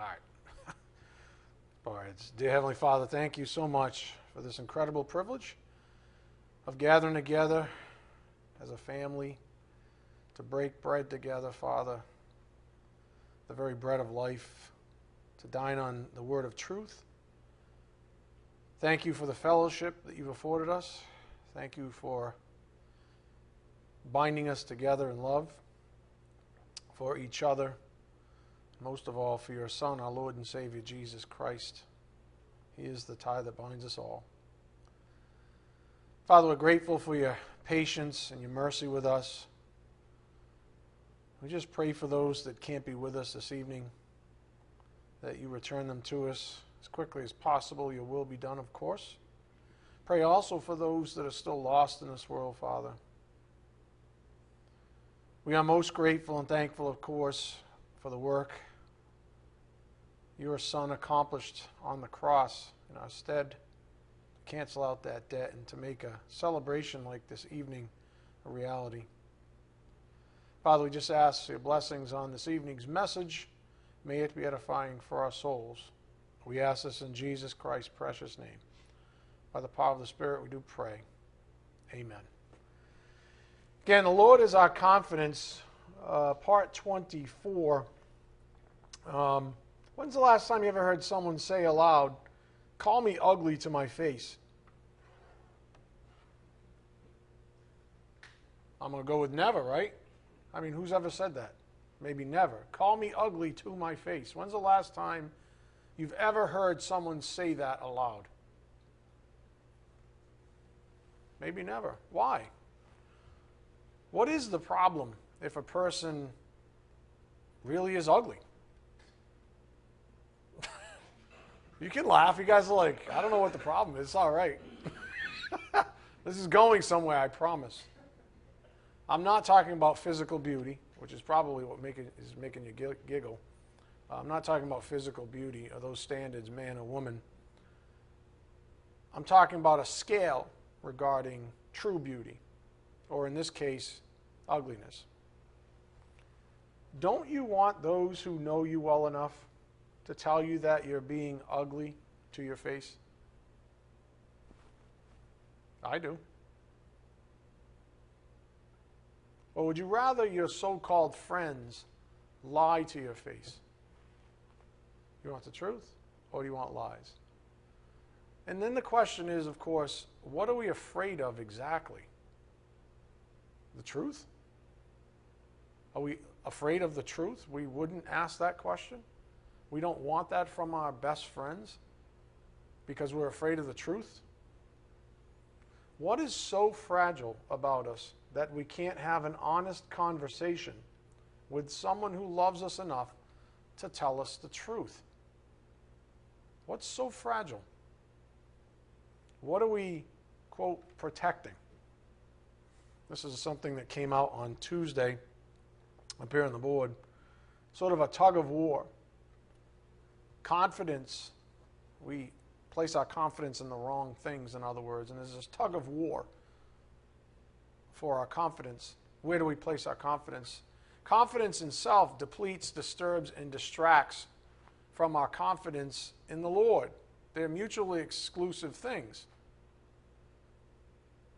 All right. All right. Dear Heavenly Father, thank you so much for this incredible privilege of gathering together as a family to break bread together, Father, the very bread of life, to dine on the word of truth. Thank you for the fellowship that you've afforded us. Thank you for binding us together in love for each other, most of all for your Son, our Lord and Savior, Jesus Christ. He is the tie that binds us all. Father, we're grateful for your patience and your mercy with us. We just pray for those that can't be with us this evening, that you return them to us as quickly as possible. Your will be done, of course. Pray also for those that are still lost in this world, Father. We are most grateful and thankful, of course, for the work your Son accomplished on the cross in our stead cancel out that debt and to make a celebration like this evening a reality. Father, we just ask your blessings on this evening's message. May it be edifying for our souls. We ask this in Jesus Christ's precious name. By the power of the Spirit, we do pray. Amen. Again, the Lord is our confidence, uh, part 24. Um, when's the last time you ever heard someone say aloud, Call me ugly to my face? I'm going to go with never, right? I mean, who's ever said that? Maybe never. Call me ugly to my face. When's the last time you've ever heard someone say that aloud? Maybe never. Why? What is the problem if a person really is ugly? You can laugh. You guys are like, I don't know what the problem is. It's all right. this is going somewhere, I promise. I'm not talking about physical beauty, which is probably what make it, is making you giggle. Uh, I'm not talking about physical beauty or those standards, man or woman. I'm talking about a scale regarding true beauty or in this case, ugliness. Don't you want those who know you well enough to tell you that you're being ugly to your face? I do. Or would you rather your so called friends lie to your face? You want the truth or do you want lies? And then the question is, of course, what are we afraid of exactly? the truth? Are we afraid of the truth? We wouldn't ask that question. We don't want that from our best friends because we're afraid of the truth. What is so fragile about us that we can't have an honest conversation with someone who loves us enough to tell us the truth? What's so fragile? What are we, quote, protecting? This is something that came out on Tuesday up here on the board. Sort of a tug of war. Confidence, we place our confidence in the wrong things, in other words, and there's this tug of war for our confidence. Where do we place our confidence? Confidence in self depletes, disturbs, and distracts from our confidence in the Lord. They're mutually exclusive things.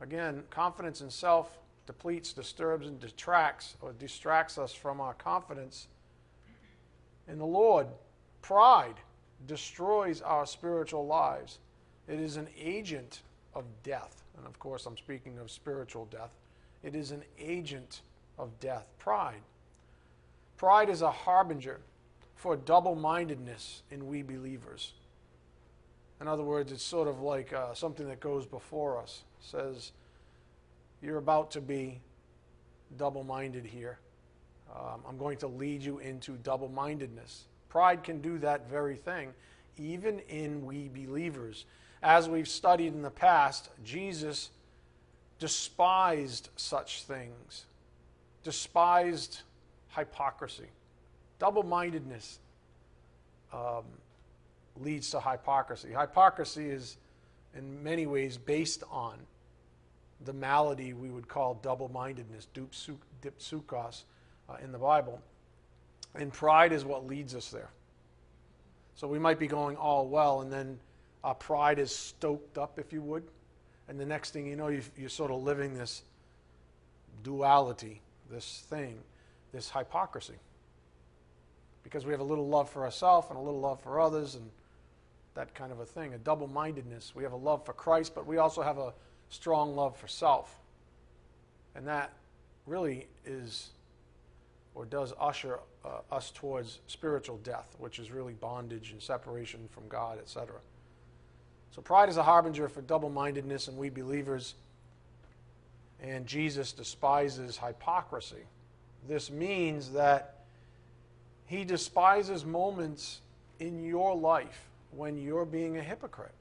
Again, confidence in self depletes, disturbs, and detracts or distracts us from our confidence in the Lord. Pride destroys our spiritual lives. It is an agent of death. And of course, I'm speaking of spiritual death. It is an agent of death. Pride. Pride is a harbinger for double mindedness in we believers. In other words, it's sort of like uh, something that goes before us. Says, you're about to be double minded here. Um, I'm going to lead you into double mindedness. Pride can do that very thing, even in we believers. As we've studied in the past, Jesus despised such things, despised hypocrisy. Double mindedness um, leads to hypocrisy. Hypocrisy is, in many ways, based on the malady we would call double mindedness, dipsukos, uh, in the Bible. And pride is what leads us there. So we might be going all well, and then our pride is stoked up, if you would. And the next thing you know, you're sort of living this duality, this thing, this hypocrisy. Because we have a little love for ourselves and a little love for others and that kind of a thing, a double mindedness. We have a love for Christ, but we also have a strong love for self. And that really is or does usher uh, us towards spiritual death, which is really bondage and separation from God, etc. So pride is a harbinger for double mindedness, and we believers, and Jesus despises hypocrisy. This means that he despises moments in your life when you're being a hypocrite,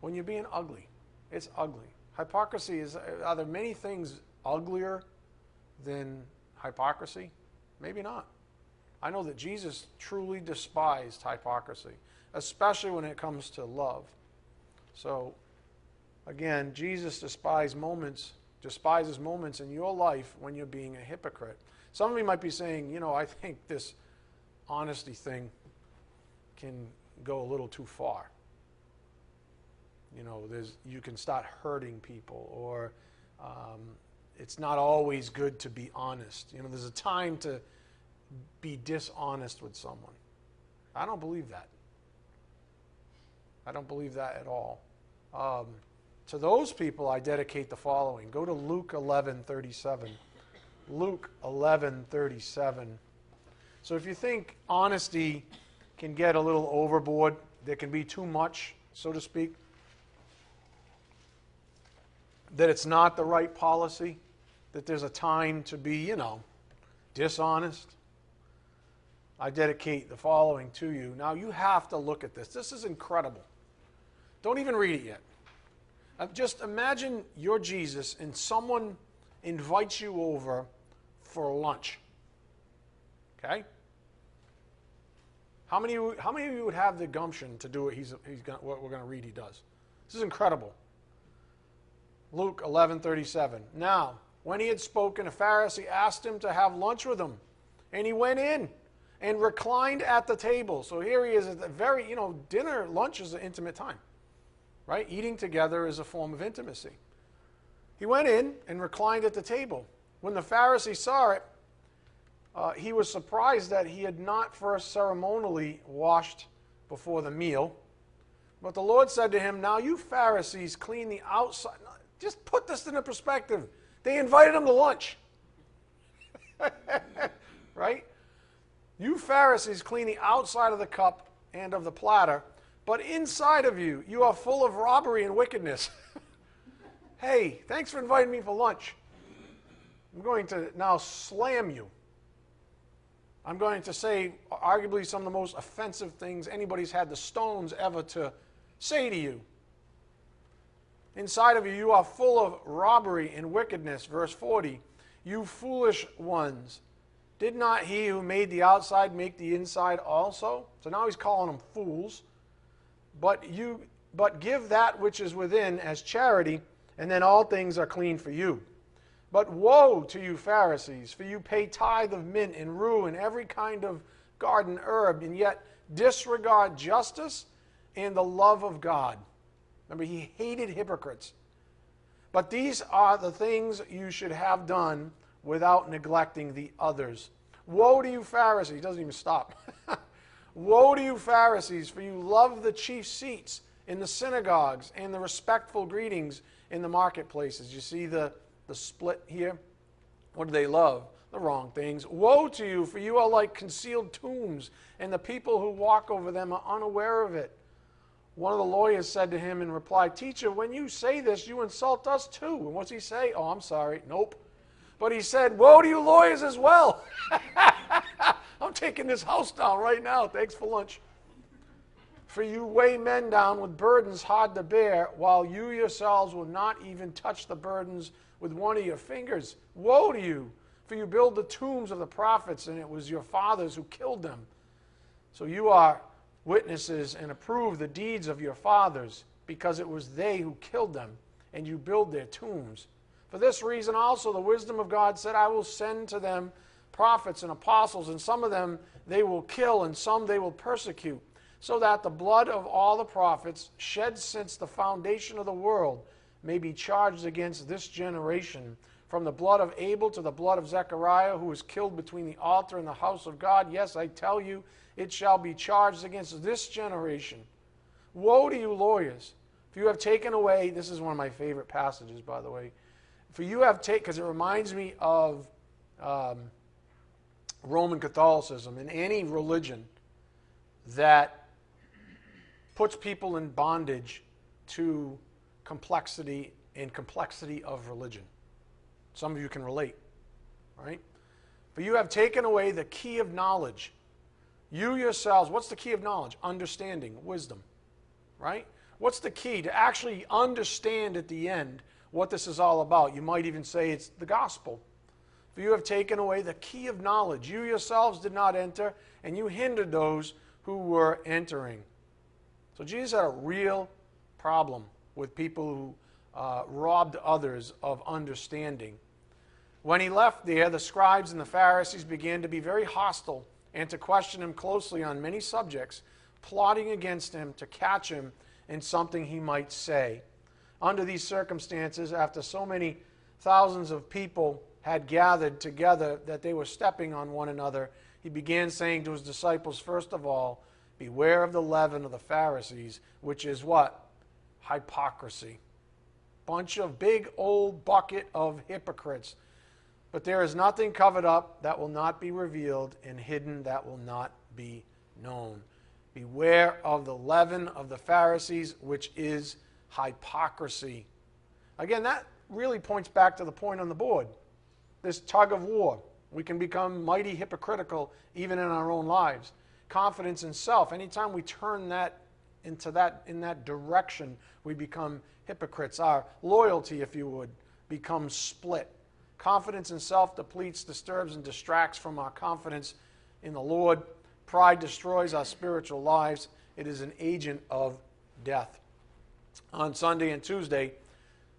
when you're being ugly. It's ugly. Hypocrisy is, are there many things uglier than hypocrisy? Maybe not. I know that Jesus truly despised hypocrisy, especially when it comes to love. So, again, Jesus despised moments, despises moments in your life when you're being a hypocrite. Some of you might be saying, you know, I think this honesty thing can go a little too far. You know, there's, you can start hurting people, or um, it's not always good to be honest. You know, there's a time to be dishonest with someone. I don't believe that. I don't believe that at all. Um, to those people, I dedicate the following. Go to Luke 11 37. Luke 11 37. So if you think honesty can get a little overboard, there can be too much, so to speak, that it's not the right policy, that there's a time to be, you know, dishonest. I dedicate the following to you. Now, you have to look at this. This is incredible. Don't even read it yet. Uh, just imagine you're Jesus and someone invites you over for lunch. Okay? How many, how many of you would have the gumption to do what, he's, he's gonna, what we're going to read he does? This is incredible. Luke 11:37. Now, when he had spoken, a Pharisee asked him to have lunch with him, and he went in and reclined at the table. So here he is at the very, you know, dinner, lunch is an intimate time, right? Eating together is a form of intimacy. He went in and reclined at the table. When the Pharisee saw it, uh, he was surprised that he had not first ceremonially washed before the meal. But the Lord said to him, Now you Pharisees clean the outside. Just put this into perspective. They invited him to lunch. right? You Pharisees clean the outside of the cup and of the platter, but inside of you, you are full of robbery and wickedness. hey, thanks for inviting me for lunch. I'm going to now slam you. I'm going to say, arguably, some of the most offensive things anybody's had the stones ever to say to you. Inside of you, you are full of robbery and wickedness. Verse 40 You foolish ones, did not he who made the outside make the inside also? So now he's calling them fools. But you but give that which is within as charity, and then all things are clean for you. But woe to you, Pharisees, for you pay tithe of mint and rue and every kind of garden herb, and yet disregard justice and the love of God. Remember, he hated hypocrites. But these are the things you should have done without neglecting the others. Woe to you, Pharisees. He doesn't even stop. Woe to you, Pharisees, for you love the chief seats in the synagogues and the respectful greetings in the marketplaces. You see the, the split here? What do they love? The wrong things. Woe to you, for you are like concealed tombs, and the people who walk over them are unaware of it. One of the lawyers said to him in reply, Teacher, when you say this, you insult us too. And what's he say? Oh, I'm sorry. Nope. But he said, Woe to you lawyers as well. I'm taking this house down right now. Thanks for lunch. For you weigh men down with burdens hard to bear, while you yourselves will not even touch the burdens with one of your fingers. Woe to you! For you build the tombs of the prophets, and it was your fathers who killed them. So you are witnesses and approve the deeds of your fathers, because it was they who killed them, and you build their tombs. For this reason also the wisdom of God said, I will send to them prophets and apostles, and some of them they will kill, and some they will persecute, so that the blood of all the prophets shed since the foundation of the world may be charged against this generation, from the blood of Abel to the blood of Zechariah, who was killed between the altar and the house of God. Yes, I tell you, it shall be charged against this generation. Woe to you, lawyers! For you have taken away, this is one of my favorite passages, by the way. For you have taken, because it reminds me of um, Roman Catholicism and any religion that puts people in bondage to complexity and complexity of religion. Some of you can relate, right? For you have taken away the key of knowledge. You yourselves, what's the key of knowledge? Understanding, wisdom, right? What's the key to actually understand at the end what this is all about? You might even say it's the gospel. For you have taken away the key of knowledge. You yourselves did not enter, and you hindered those who were entering. So Jesus had a real problem with people who uh, robbed others of understanding. When he left there, the scribes and the Pharisees began to be very hostile and to question him closely on many subjects, plotting against him to catch him in something he might say. Under these circumstances, after so many thousands of people had gathered together that they were stepping on one another, he began saying to his disciples, First of all, beware of the leaven of the Pharisees, which is what? Hypocrisy. Bunch of big old bucket of hypocrites. But there is nothing covered up that will not be revealed, and hidden that will not be known. Beware of the leaven of the Pharisees, which is hypocrisy. Again, that really points back to the point on the board this tug of war. We can become mighty hypocritical even in our own lives. Confidence in self. Anytime we turn that into that in that direction, we become hypocrites. Our loyalty, if you would, becomes split. Confidence in self depletes, disturbs, and distracts from our confidence in the Lord. Pride destroys our spiritual lives. It is an agent of death. On Sunday and Tuesday,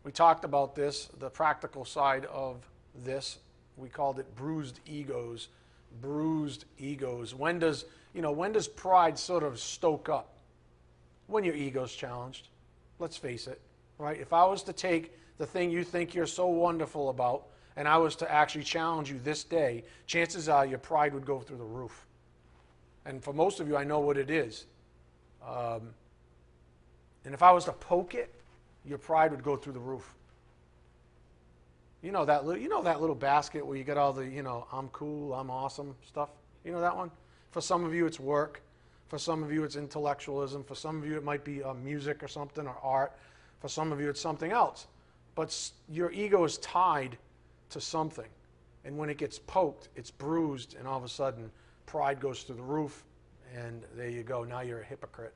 we talked about this, the practical side of this. We called it bruised egos. Bruised egos. When does, you know, when does pride sort of stoke up? When your ego's challenged. Let's face it, right? If I was to take the thing you think you're so wonderful about and I was to actually challenge you this day, chances are your pride would go through the roof. And for most of you, I know what it is. Um, and if I was to poke it, your pride would go through the roof. You know that little, you know that little basket where you get all the, you know, I'm cool, I'm awesome stuff. You know that one? For some of you, it's work. For some of you, it's intellectualism. For some of you, it might be uh, music or something or art. For some of you, it's something else. But your ego is tied to something. And when it gets poked, it's bruised, and all of a sudden, pride goes through the roof, and there you go. Now you're a hypocrite.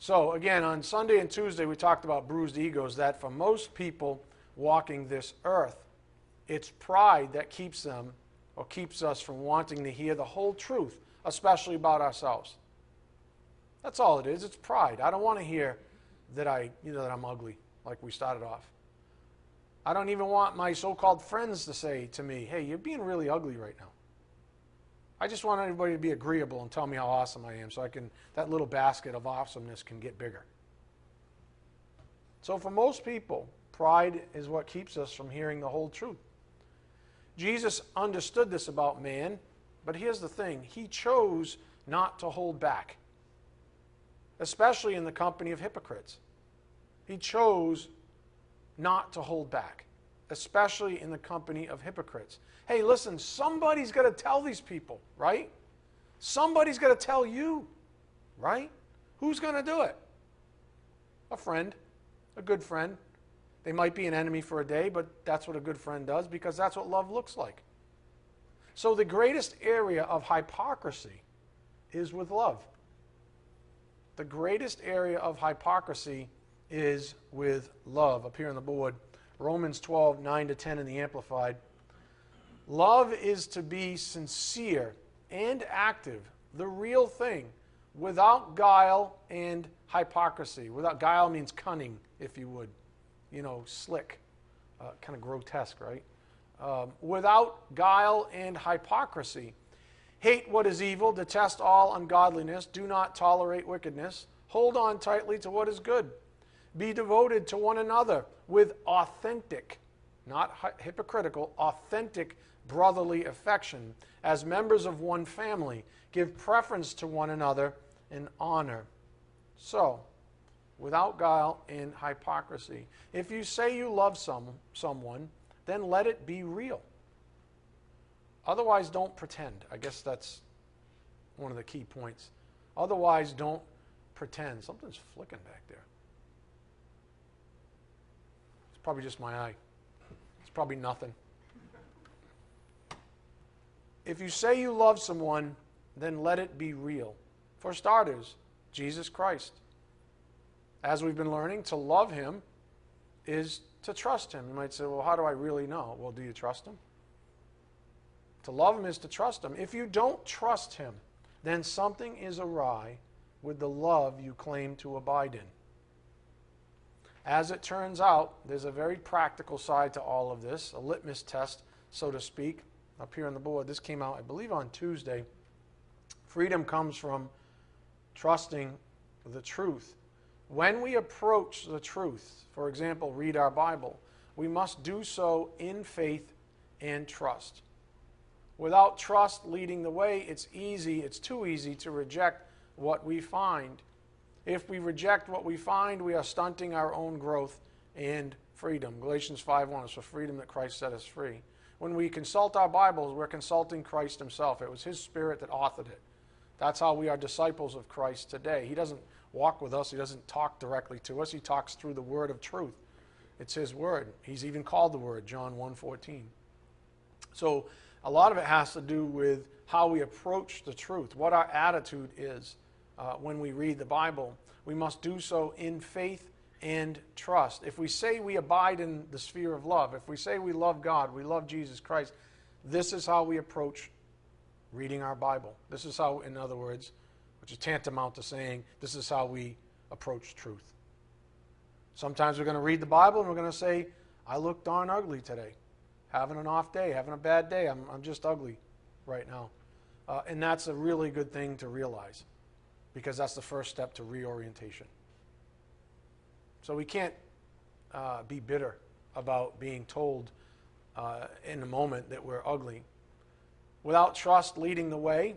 So, again, on Sunday and Tuesday, we talked about bruised egos, that for most people, walking this earth. It's pride that keeps them or keeps us from wanting to hear the whole truth, especially about ourselves. That's all it is. It's pride. I don't want to hear that I, you know, that I'm ugly, like we started off. I don't even want my so-called friends to say to me, "Hey, you're being really ugly right now." I just want everybody to be agreeable and tell me how awesome I am, so I can that little basket of awesomeness can get bigger. So for most people, Pride is what keeps us from hearing the whole truth. Jesus understood this about man, but here's the thing he chose not to hold back, especially in the company of hypocrites. He chose not to hold back, especially in the company of hypocrites. Hey, listen, somebody's got to tell these people, right? Somebody's got to tell you, right? Who's going to do it? A friend, a good friend, they might be an enemy for a day, but that's what a good friend does because that's what love looks like. So the greatest area of hypocrisy is with love. The greatest area of hypocrisy is with love. Up here on the board, Romans 12, 9 to 10 in the Amplified. Love is to be sincere and active, the real thing, without guile and hypocrisy. Without guile means cunning, if you would you know, slick, uh, kind of grotesque, right? um, without guile and hypocrisy. Hate what is evil, detest all ungodliness, do not tolerate wickedness, hold on tightly to what is good. Be devoted to one another with authentic, not hypocritical, authentic brotherly affection. As members of one family, give preference to one another in honor. So, without guile and hypocrisy. If you say you love some, someone, then let it be real. Otherwise, don't pretend. I guess that's one of the key points. Otherwise, don't pretend. Something's flicking back there. Probably just my eye. It's probably nothing. If you say you love someone, then let it be real. For starters, Jesus Christ. As we've been learning, to love him is to trust him. You might say, well, how do I really know? Well, do you trust him? To love him is to trust him. If you don't trust him, then something is awry with the love you claim to abide in. As it turns out, there's a very practical side to all of this, a litmus test, so to speak, up here on the board. This came out, I believe, on Tuesday. Freedom comes from trusting the truth. When we approach the truth, for example, read our Bible, we must do so in faith and trust. Without trust leading the way, it's easy, it's too easy to reject what we find. If we reject what we find, we are stunting our own growth and freedom. Galatians 5:1 is for freedom that Christ set us free. When we consult our Bibles, we're consulting Christ himself. It was his spirit that authored it. That's how we are disciples of Christ today. He doesn't walk with us, he doesn't talk directly to us. He talks through the word of truth. It's his word. He's even called the word, John 1:14. So a lot of it has to do with how we approach the truth, what our attitude is uh, when we read the Bible. We must do so in faith and trust. If we say we abide in the sphere of love, if we say we love God, we love Jesus Christ, this is how we approach reading our Bible. This is how, in other words, which is tantamount to saying this is how we approach truth. Sometimes we're going to read the Bible and we're going to say, I look darn ugly today having an off day, having a bad day. I'm, I'm just ugly right now. Uh, and that's a really good thing to realize because that's the first step to reorientation. So we can't uh, be bitter about being told uh, in the moment that we're ugly. Without trust leading the way,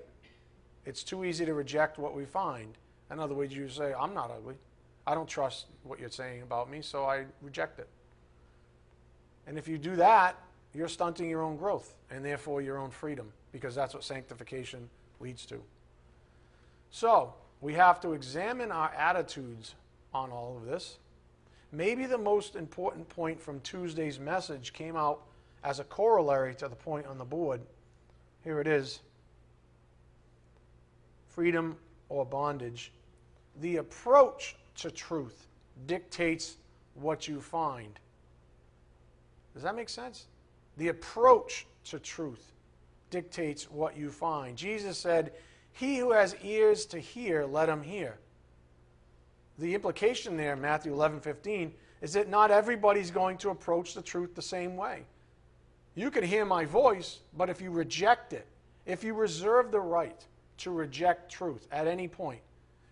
it's too easy to reject what we find. In other words, you say, I'm not ugly. I don't trust what you're saying about me, so I reject it. And if you do that, you're stunting your own growth and therefore your own freedom because that's what sanctification leads to. So, we have to examine our attitudes on all of this. Maybe the most important point from Tuesday's message came out as a corollary to the point on the board. Here it is freedom or bondage. The approach to truth dictates what you find. Does that make sense? The approach to truth dictates what you find. Jesus said, He who has ears to hear, let him hear. The implication there, Matthew 11 15, is that not everybody's going to approach the truth the same way. You can hear my voice, but if you reject it, if you reserve the right to reject truth at any point,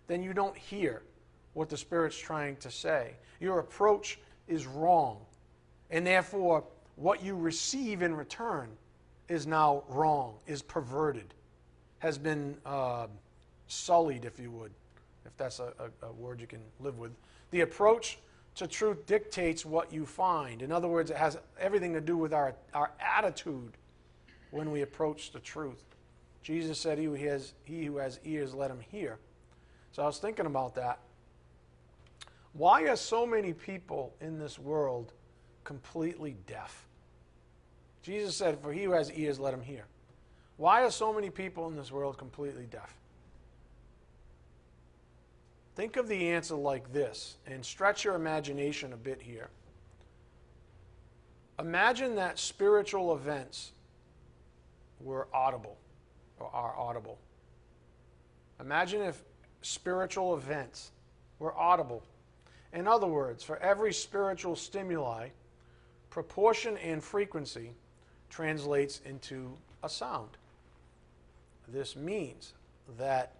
then you don't hear what the Spirit's trying to say. Your approach is wrong. And therefore, what you receive in return is now wrong, is perverted, has been uh, sullied, if you would, if that's a, a, a word you can live with. The approach to truth dictates what you find. In other words, it has everything to do with our, our attitude when we approach the truth. Jesus said, he who, has, he who has ears, let him hear. So I was thinking about that. Why are so many people in this world completely deaf. Jesus said, For he who has ears, let him hear. Why are so many people in this world completely deaf? Think of the answer like this and stretch your imagination a bit here. Imagine that spiritual events were audible or are audible. Imagine if spiritual events were audible. In other words, for every spiritual stimuli, proportion and frequency, translates into a sound. This means that,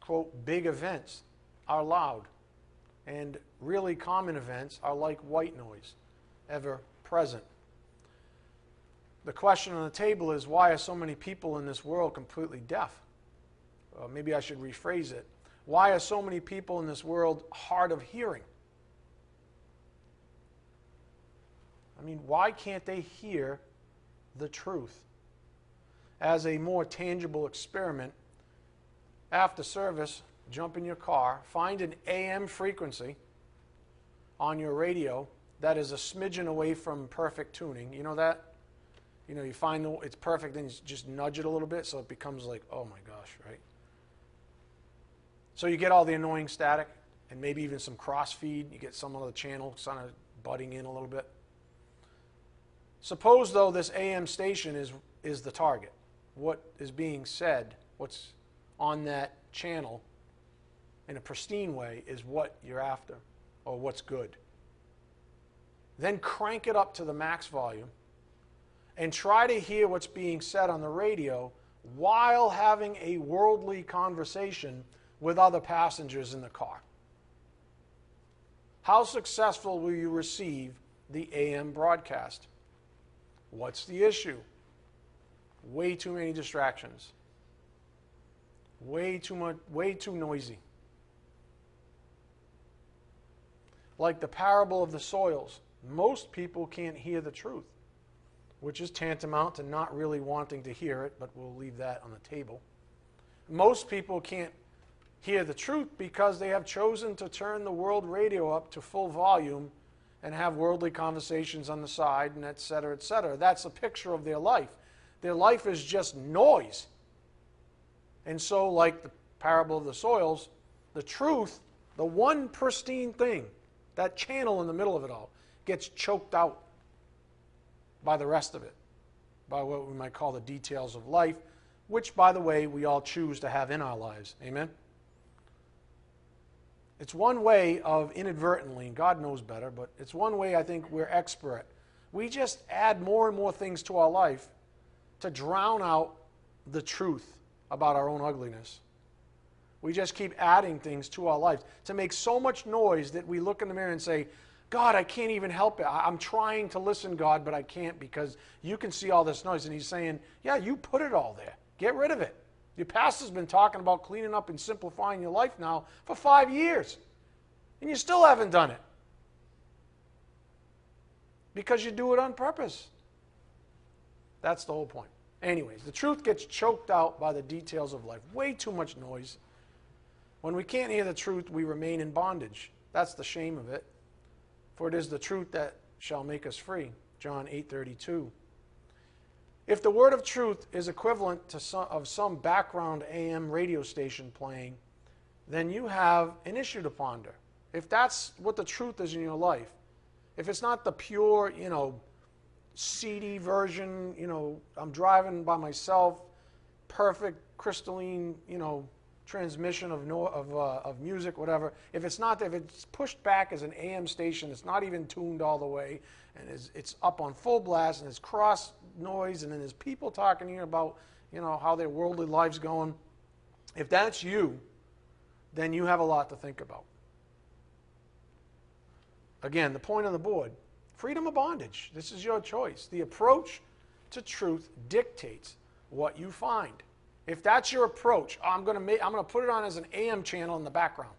quote, big events are loud, and really common events are like white noise, ever present. The question on the table is why are so many people in this world completely deaf? Uh, maybe I should rephrase it. Why are so many people in this world hard of hearing? I mean, why can't they hear the truth? As a more tangible experiment, after service, jump in your car, find an AM frequency on your radio that is a smidgen away from perfect tuning. You know that? You know, you find it's perfect, then you just nudge it a little bit so it becomes like, oh my gosh, right? So you get all the annoying static and maybe even some cross feed. You get some of the channel kind of butting in a little bit. Suppose, though, this AM station is, is the target. What is being said, what's on that channel in a pristine way, is what you're after or what's good. Then crank it up to the max volume and try to hear what's being said on the radio while having a worldly conversation with other passengers in the car. How successful will you receive the AM broadcast? What's the issue? Way too many distractions. Way too much way too noisy. Like the parable of the soils, most people can't hear the truth, which is tantamount to not really wanting to hear it, but we'll leave that on the table. Most people can't hear the truth because they have chosen to turn the world radio up to full volume and have worldly conversations on the side and et cetera, et cetera. That's a picture of their life. Their life is just noise. And so, like the parable of the soils, the truth, the one pristine thing, that channel in the middle of it all, gets choked out by the rest of it, by what we might call the details of life, which, by the way, we all choose to have in our lives. Amen? It's one way of inadvertently, and God knows better, but it's one way I think we're expert. We just add more and more things to our life to drown out the truth about our own ugliness. We just keep adding things to our lives to make so much noise that we look in the mirror and say, God, I can't even help it. I'm trying to listen, God, but I can't because you can see all this noise. And He's saying, Yeah, you put it all there. Get rid of it. Your pastor's been talking about cleaning up and simplifying your life now for five years, and you still haven't done it because you do it on purpose. That's the whole point. Anyways, the truth gets choked out by the details of life. Way too much noise. When we can't hear the truth, we remain in bondage. That's the shame of it. For it is the truth that shall make us free. John 8:32. If the word of truth is equivalent to some, of some background AM radio station playing, then you have an issue to ponder. If that's what the truth is in your life, if it's not the pure, you know, CD version, you know, I'm driving by myself, perfect crystalline, you know, transmission of no, of, uh, of music, whatever. If it's not, if it's pushed back as an AM station, it's not even tuned all the way, and it's, it's up on full blast, and it's cross noise, and then there's people talking here about, you know, how their worldly life's going. If that's you, then you have a lot to think about. Again, the point on the board freedom of bondage. This is your choice. The approach to truth dictates what you find. If that's your approach, oh, I'm going to make, I'm going to put it on as an AM channel in the background.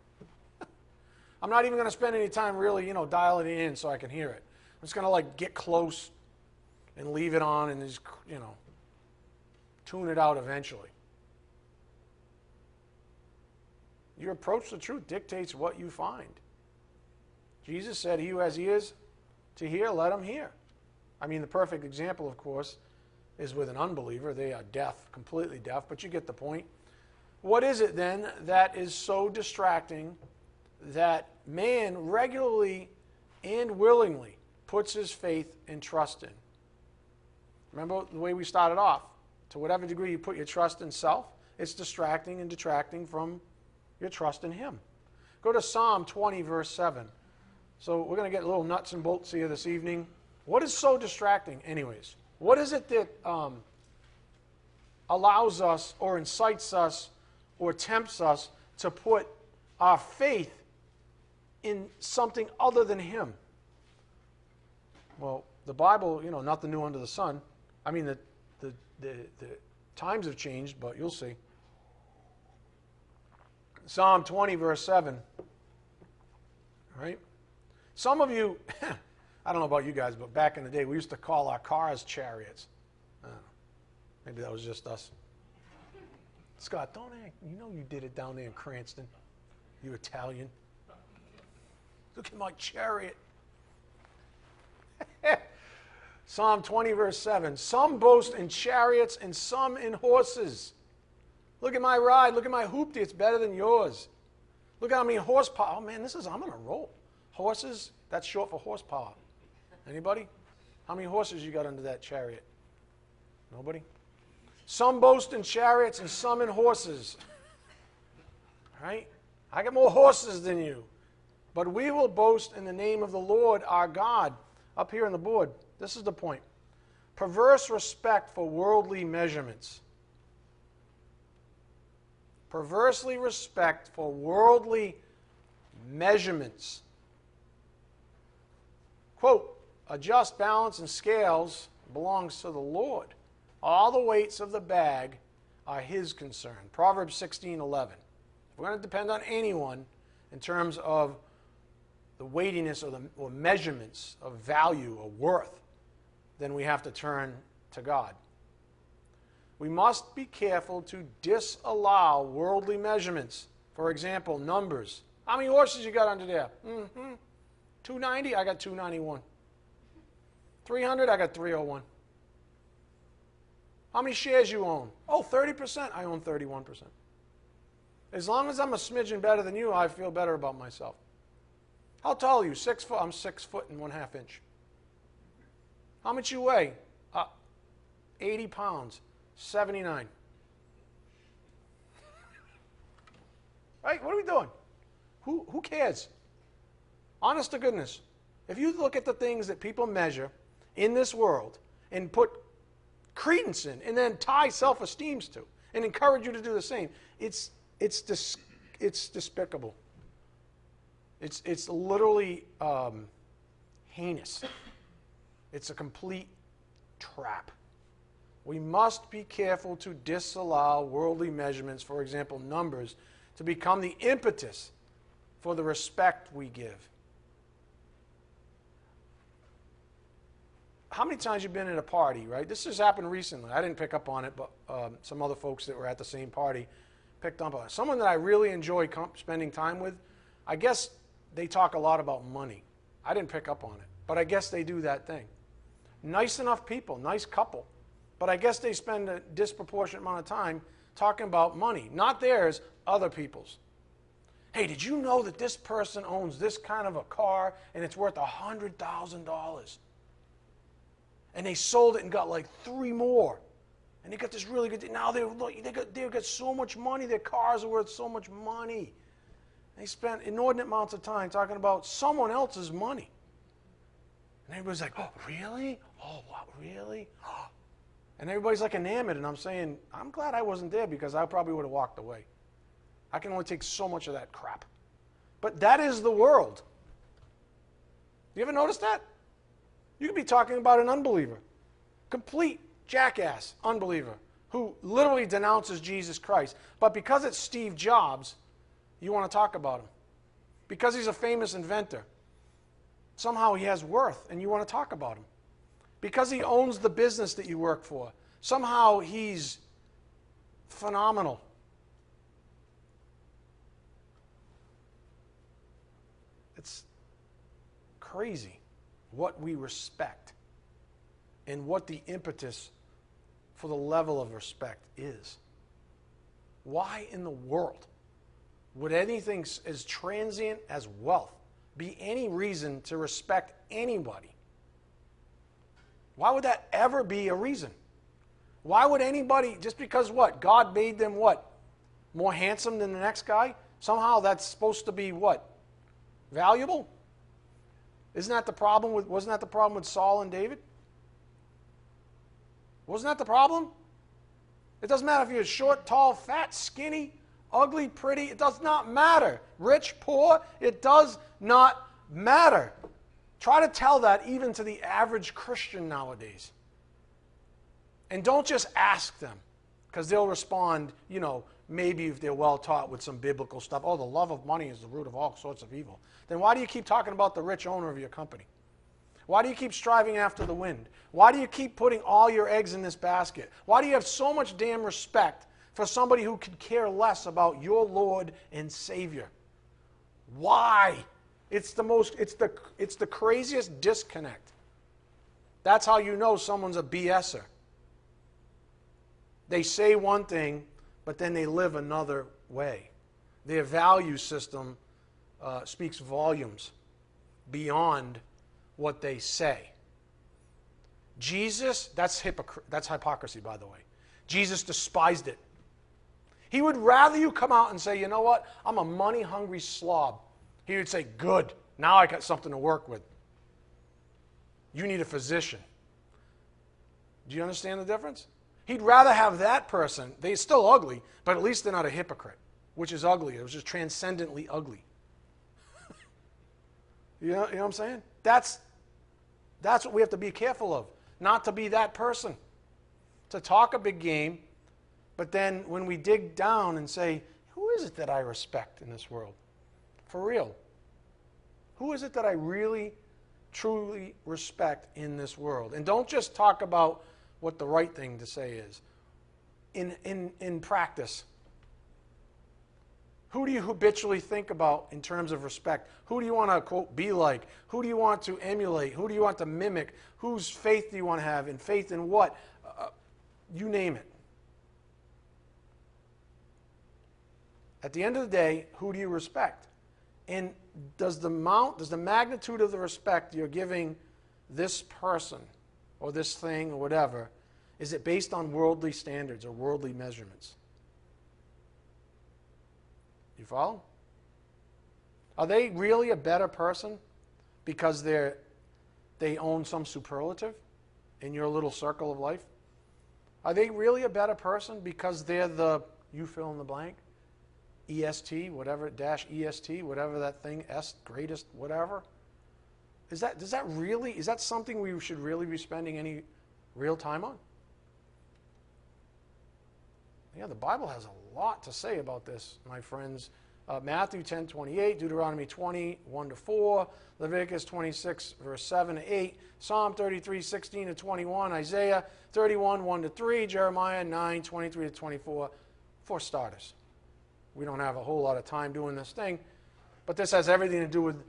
I'm not even going to spend any time really, you know, dialing it in so I can hear it. I'm just going to like get close and leave it on and just, you know, tune it out eventually. Your approach to truth dictates what you find. Jesus said, He who has ears to hear, let them hear. I mean, the perfect example, of course, is with an unbeliever. They are deaf, completely deaf, but you get the point. What is it then that is so distracting that man regularly and willingly puts his faith and trust in? Remember the way we started off. To whatever degree you put your trust in self, it's distracting and detracting from your trust in Him. Go to Psalm 20, verse 7. So we're going to get a little nuts and bolts here this evening. What is so distracting, anyways? What is it that um, allows us or incites us or tempts us to put our faith in something other than Him? Well, the Bible, you know, nothing new under the sun. I mean, the, the, the, the times have changed, but you'll see. Psalm 20, verse 7. Right? Some of you, I don't know about you guys, but back in the day, we used to call our cars chariots. Uh, maybe that was just us. Scott, don't act. You know you did it down there in Cranston. You Italian. Look at my chariot. Psalm 20, verse 7. Some boast in chariots and some in horses. Look at my ride. Look at my hoopty. It's better than yours. Look at how many horsepower. Oh, man, this is, I'm on a roll. Horses, that's short for horsepower. Anybody? How many horses you got under that chariot? Nobody? Some boast in chariots and some in horses. Right? I got more horses than you. But we will boast in the name of the Lord our God. Up here on the board, this is the point. Perverse respect for worldly measurements. Perversely respect for worldly measurements. Quote, a just balance and scales belongs to the Lord. All the weights of the bag are his concern. Proverbs 16 11. If we're going to depend on anyone in terms of the weightiness or the or measurements of value or worth, then we have to turn to God. We must be careful to disallow worldly measurements. For example, numbers. How many horses you got under there? Mm-hmm. 290, I got 291. 300, I got 301. How many shares you own? Oh, 30%. I own 31%. As long as I'm a smidgen better than you, I feel better about myself. How tall are you? Six foot. I'm six foot and one half inch. How much you weigh? Uh, 80 pounds. 79. right? What are we doing? Who, who cares? Honest to goodness. If you look at the things that people measure in this world and put credence in and then tie self esteems to and encourage you to do the same, it's, it's, dis, it's despicable. It's, it's literally um, heinous. It's a complete trap. We must be careful to disallow worldly measurements, for example, numbers, to become the impetus for the respect we give. How many times you've been at a party, right? This has happened recently. I didn't pick up on it, but um, some other folks that were at the same party picked up on it. Someone that I really enjoy spending time with, I guess they talk a lot about money. I didn't pick up on it, but I guess they do that thing. Nice enough people, nice couple, but I guess they spend a disproportionate amount of time talking about money, not theirs, other people's. Hey, did you know that this person owns this kind of a car and it's worth $100,000? And they sold it and got like three more. And they got this really good. Now they they got they got so much money. Their cars are worth so much money. They spent inordinate amounts of time talking about someone else's money. And everybody's like, "Oh, really? Oh, what? Really?" And everybody's like enamored. And I'm saying, I'm glad I wasn't there because I probably would have walked away. I can only take so much of that crap. But that is the world. You ever notice that? You could be talking about an unbeliever, complete jackass unbeliever who literally denounces Jesus Christ. But because it's Steve Jobs, you want to talk about him. Because he's a famous inventor, somehow he has worth and you want to talk about him. Because he owns the business that you work for, somehow he's phenomenal. It's crazy what we respect and what the impetus for the level of respect is. Why in the world would anything as transient as wealth be any reason to respect anybody? Why would that ever be a reason? Why would anybody, just because what? God made them what? More handsome than the next guy? Somehow that's supposed to be what? Valuable? Isn't that the problem with, wasn't that the problem with Saul and David? Wasn't that the problem? It doesn't matter if you're short, tall, fat, skinny, ugly, pretty. It does not matter. Rich, poor, it does not matter. Try to tell that even to the average Christian nowadays. And don't just ask them, because they'll respond, you know, maybe if they're well taught with some biblical stuff. Oh, the love of money is the root of all sorts of evil. Then why do you keep talking about the rich owner of your company? Why do you keep striving after the wind? Why do you keep putting all your eggs in this basket? Why do you have so much damn respect for somebody who could care less about your Lord and Savior? Why? It's the most it's the it's the craziest disconnect. That's how you know someone's a BSer. They say one thing, but then they live another way. Their value system uh, speaks volumes beyond what they say. Jesus, that's, hypocr- that's hypocrisy, by the way. Jesus despised it. He would rather you come out and say, you know what, I'm a money hungry slob. He would say, good, now I got something to work with. You need a physician. Do you understand the difference? He'd rather have that person. They're still ugly, but at least they're not a hypocrite, which is ugly. It was just transcendently ugly. you, know, you know what I'm saying? That's, that's what we have to be careful of, not to be that person. To talk a big game, but then when we dig down and say, who is it that I respect in this world? For real. Who is it that I really, truly respect in this world? And don't just talk about what the right thing to say is. In, in, in practice, who do you habitually think about in terms of respect? Who do you want to, quote, be like? Who do you want to emulate? Who do you want to mimic? Whose faith do you want to have? And faith in what? Uh, you name it. At the end of the day, who do you respect? And does the amount, does the magnitude of the respect you're giving this person or this thing or whatever, is it based on worldly standards or worldly measurements? You follow? Are they really a better person because they're, they own some superlative in your little circle of life? Are they really a better person because they're the, you fill in the blank, EST, whatever, dash EST, whatever that thing, S, greatest, whatever? Is that, does that really, is that something we should really be spending any real time on? Yeah, the Bible has a lot to say about this, my friends. Uh, Matthew 10 28, Deuteronomy 20 1 to 4, Leviticus 26, verse 7 to 8, Psalm 33 16 to 21, Isaiah 31 1 to 3, Jeremiah 9 23 to 24, for starters. We don't have a whole lot of time doing this thing, but this has everything to do with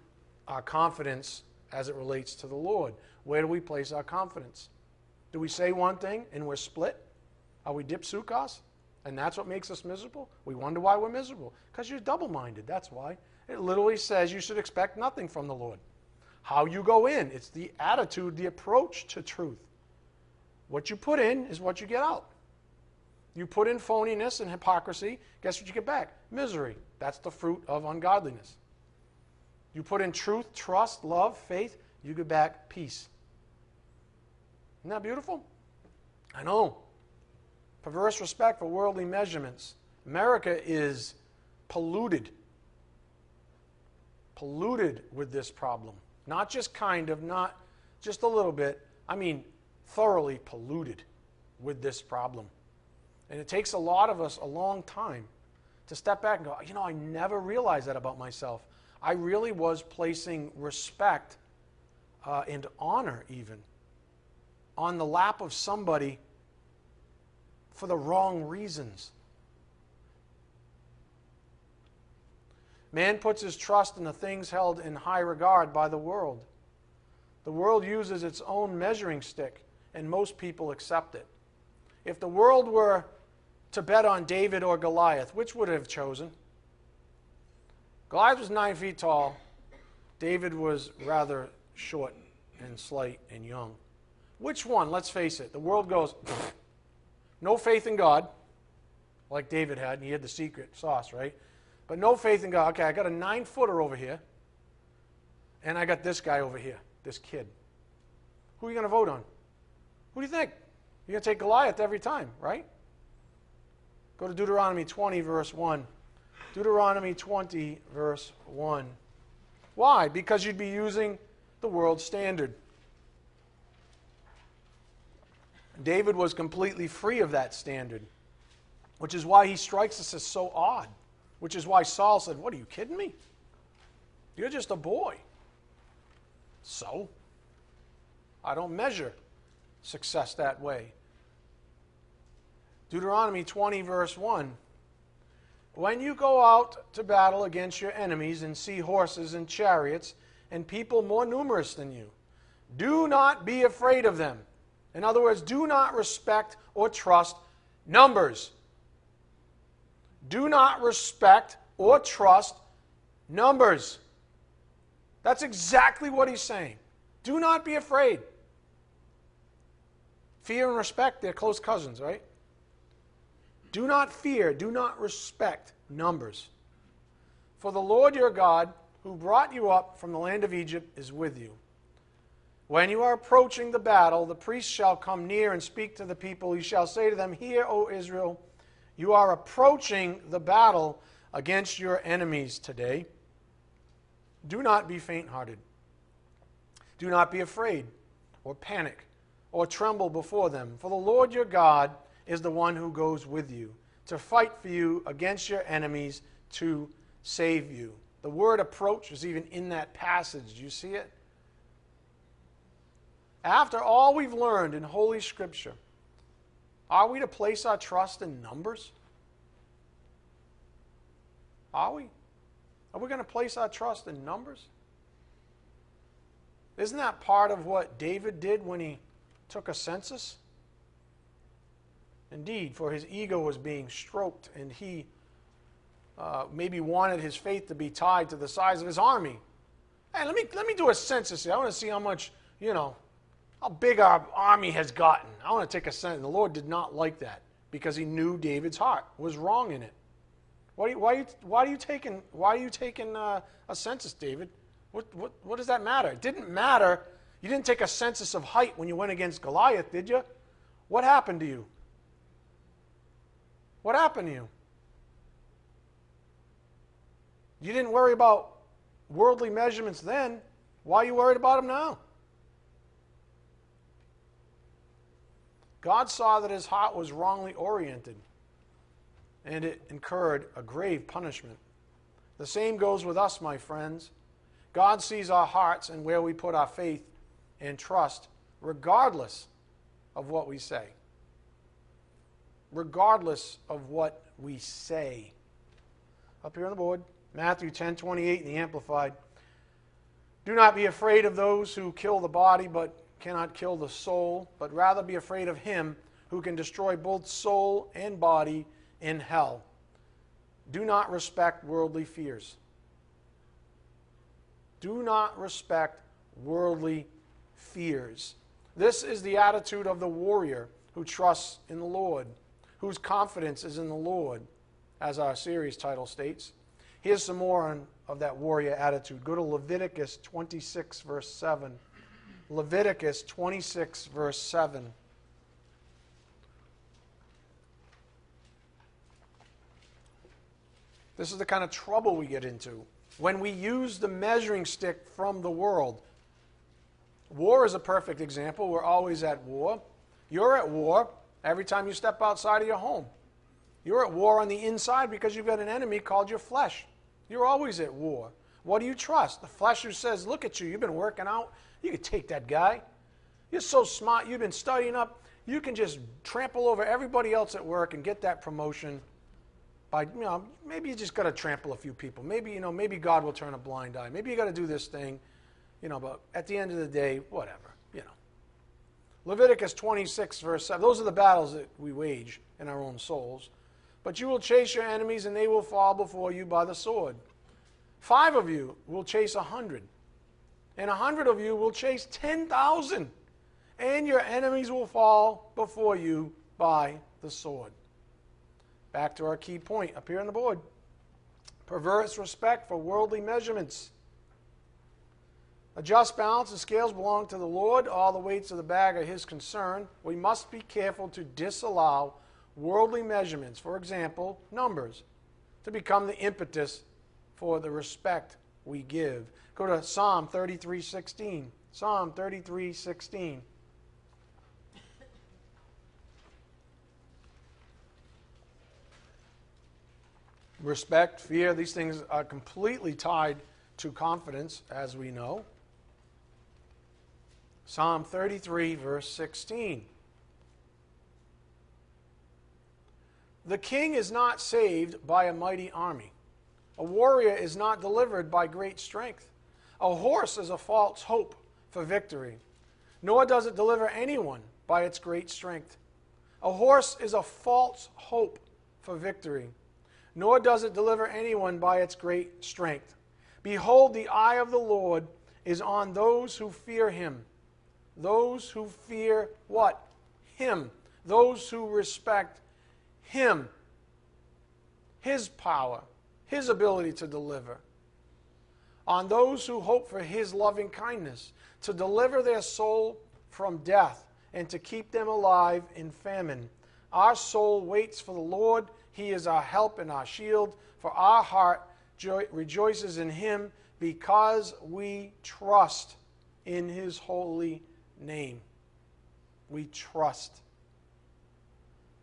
our confidence as it relates to the Lord. Where do we place our confidence? Do we say one thing and we're split? Are we dipsuchos? And that's what makes us miserable? We wonder why we're miserable. Because you're double minded. That's why. It literally says you should expect nothing from the Lord. How you go in, it's the attitude, the approach to truth. What you put in is what you get out. You put in phoniness and hypocrisy, guess what you get back? Misery. That's the fruit of ungodliness. You put in truth, trust, love, faith, you get back peace. Isn't that beautiful? I know. Perverse respect for worldly measurements. America is polluted. Polluted with this problem. Not just kind of, not just a little bit. I mean, thoroughly polluted with this problem. And it takes a lot of us a long time to step back and go, you know, I never realized that about myself. I really was placing respect uh, and honor, even, on the lap of somebody for the wrong reasons. Man puts his trust in the things held in high regard by the world. The world uses its own measuring stick, and most people accept it. If the world were to bet on David or Goliath, which would have chosen? Goliath was nine feet tall. David was rather short and slight and young. Which one? Let's face it. The world goes, no faith in God, like David had, and he had the secret sauce, right? But no faith in God. Okay, I got a nine footer over here, and I got this guy over here, this kid. Who are you going to vote on? Who do you think? You're going to take Goliath every time, right? Go to Deuteronomy 20, verse 1. Deuteronomy 20, verse 1. Why? Because you'd be using the world standard. David was completely free of that standard, which is why he strikes us as so odd, which is why Saul said, What are you kidding me? You're just a boy. So, I don't measure success that way. Deuteronomy 20, verse 1. When you go out to battle against your enemies and see horses and chariots and people more numerous than you, do not be afraid of them. In other words, do not respect or trust numbers. Do not respect or trust numbers. That's exactly what he's saying. Do not be afraid. Fear and respect, they're close cousins, right? Do not fear, do not respect numbers. For the Lord your God, who brought you up from the land of Egypt, is with you. When you are approaching the battle, the priest shall come near and speak to the people. He shall say to them, Hear, O Israel, you are approaching the battle against your enemies today. Do not be faint hearted. Do not be afraid or panic or tremble before them, for the Lord your God is the one who goes with you to fight for you against your enemies to save you. The word approach is even in that passage. Do you see it? After all we've learned in Holy Scripture, are we to place our trust in numbers? Are we? Are we going to place our trust in numbers? Isn't that part of what David did when he took a census? Indeed, for his ego was being stroked, and he uh, maybe wanted his faith to be tied to the size of his army. Hey, let me, let me do a census here. I want to see how much, you know, how big our army has gotten. I want to take a census. The Lord did not like that because he knew David's heart was wrong in it. Why, you, why, are you, why are you taking, why are you taking uh, a census, David? What, what, what does that matter? It didn't matter. You didn't take a census of height when you went against Goliath, did you? What happened to you? What happened to you? You didn't worry about worldly measurements then. Why are you worried about them now? God saw that his heart was wrongly oriented, and it incurred a grave punishment. The same goes with us, my friends. God sees our hearts and where we put our faith and trust, regardless of what we say regardless of what we say. Up here on the board, Matthew 10 28 in the Amplified. Do not be afraid of those who kill the body but cannot kill the soul, but rather be afraid of him who can destroy both soul and body in hell. Do not respect worldly fears. Do not respect worldly fears. This is the attitude of the warrior who trusts in the Lord whose confidence is in the Lord, as our series title states. Here's some more on, of that warrior attitude. Go to Leviticus 26, verse 7. Leviticus 26, verse 7. This is the kind of trouble we get into when we use the measuring stick from the world. War is a perfect example. We're always at war. You're at war every time you step outside of your home. You're at war on the inside because you've got an enemy called your flesh. You're always at war. What do you trust? The flesh who says, Look at you, you've been working out. You can take that guy. You're so smart, you've been studying up. You can just trample over everybody else at work and get that promotion by, you know, maybe you just got to trample a few people. Maybe, you know, maybe God will turn a blind eye. Maybe you got to do this thing, you know, but at the end of the day, whatever. Leviticus 26, verse 7. Those are the battles that we wage in our own souls. But you will chase your enemies, and they will fall before you by the sword. Five of you will chase a hundred, and a hundred of you will chase ten thousand, and your enemies will fall before you by the sword. Back to our key point up here on the board perverse respect for worldly measurements. A just balance, the scales belong to the Lord. All the weights of the bag are his concern. We must be careful to disallow worldly measurements, for example, numbers, to become the impetus for the respect we give. Go to Psalm 33:16. Psalm 33:16. Respect, fear, these things are completely tied to confidence, as we know. Psalm 33, verse 16. The king is not saved by a mighty army. A warrior is not delivered by great strength. A horse is a false hope for victory, nor does it deliver anyone by its great strength. A horse is a false hope for victory, nor does it deliver anyone by its great strength. Behold, the eye of the Lord is on those who fear him. Those who fear what? Him. Those who respect him, His power, His ability to deliver. On those who hope for His loving kindness, to deliver their soul from death and to keep them alive in famine. Our soul waits for the Lord. He is our help and our shield. For our heart rejoices in Him because we trust in His holy name. We trust.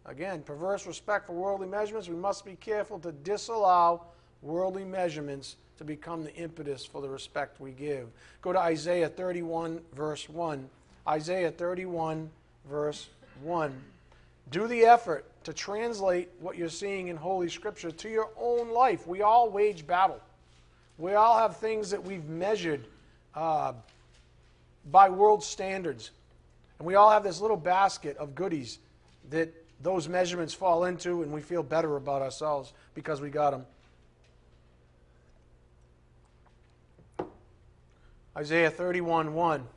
Again, perverse respect for worldly measurements. We must be careful to disallow worldly measurements to become the impetus for the respect we give. Go to Isaiah 31, verse 1. Isaiah 31, verse 1. Do the effort to translate what you're seeing in Holy Scripture to your own life. We all wage battle. We all have things that we've measured uh, by world standards. And we all have this little basket of goodies that those measurements fall into, and we feel better about ourselves because we got them. Isaiah 31 1.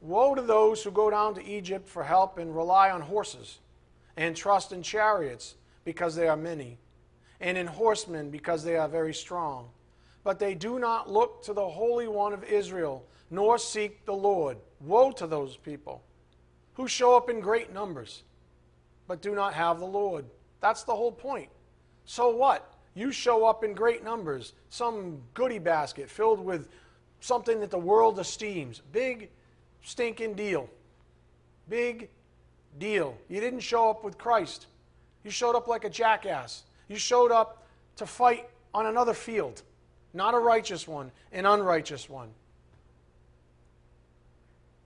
Woe to those who go down to Egypt for help and rely on horses, and trust in chariots because they are many, and in horsemen because they are very strong. But they do not look to the Holy One of Israel, nor seek the Lord. Woe to those people who show up in great numbers but do not have the Lord. That's the whole point. So what? You show up in great numbers, some goodie basket filled with something that the world esteems. Big stinking deal. Big deal. You didn't show up with Christ. You showed up like a jackass. You showed up to fight on another field, not a righteous one, an unrighteous one.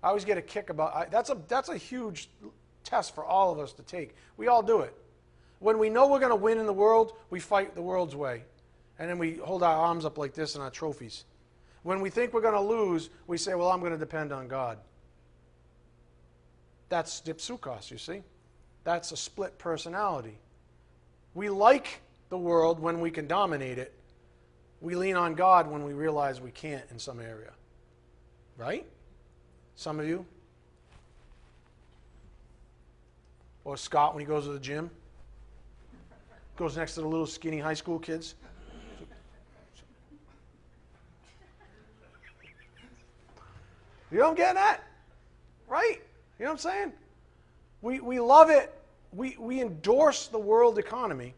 I always get a kick about that's a that's a huge test for all of us to take. We all do it. When we know we're going to win in the world, we fight the world's way. And then we hold our arms up like this in our trophies. When we think we're going to lose, we say, Well, I'm going to depend on God. That's dipsuchos, you see? That's a split personality. We like the world when we can dominate it. We lean on God when we realize we can't in some area. Right? Some of you? Or Scott when he goes to the gym. Goes next to the little skinny high school kids. You know what I'm getting at? Right? You know what I'm saying? We, we love it. We, we endorse the world economy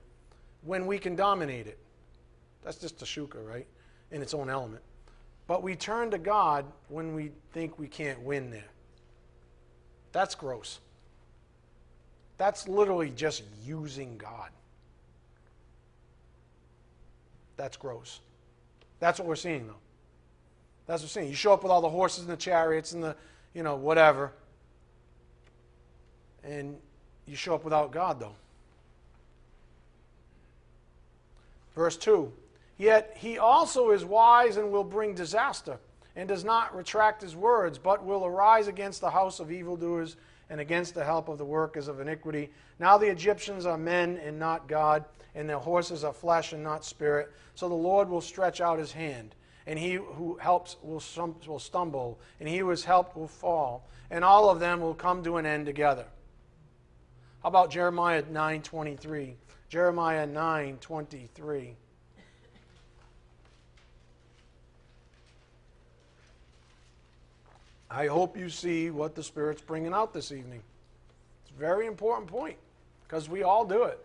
when we can dominate it. That's just Tashuka, right? In its own element. But we turn to God when we think we can't win there. That's gross. That's literally just using God. That's gross. That's what we're seeing, though. That's what we're seeing. You show up with all the horses and the chariots and the, you know, whatever. And you show up without God, though. Verse 2 Yet he also is wise and will bring disaster, and does not retract his words, but will arise against the house of evildoers and against the help of the workers of iniquity. Now the Egyptians are men and not God, and their horses are flesh and not spirit. So the Lord will stretch out his hand, and he who helps will, stumble, and he who is helped will fall, and all of them will come to an end together. How about Jeremiah 9:23? Jeremiah 9:23. I hope you see what the Spirit's bringing out this evening. It's a very important point because we all do it.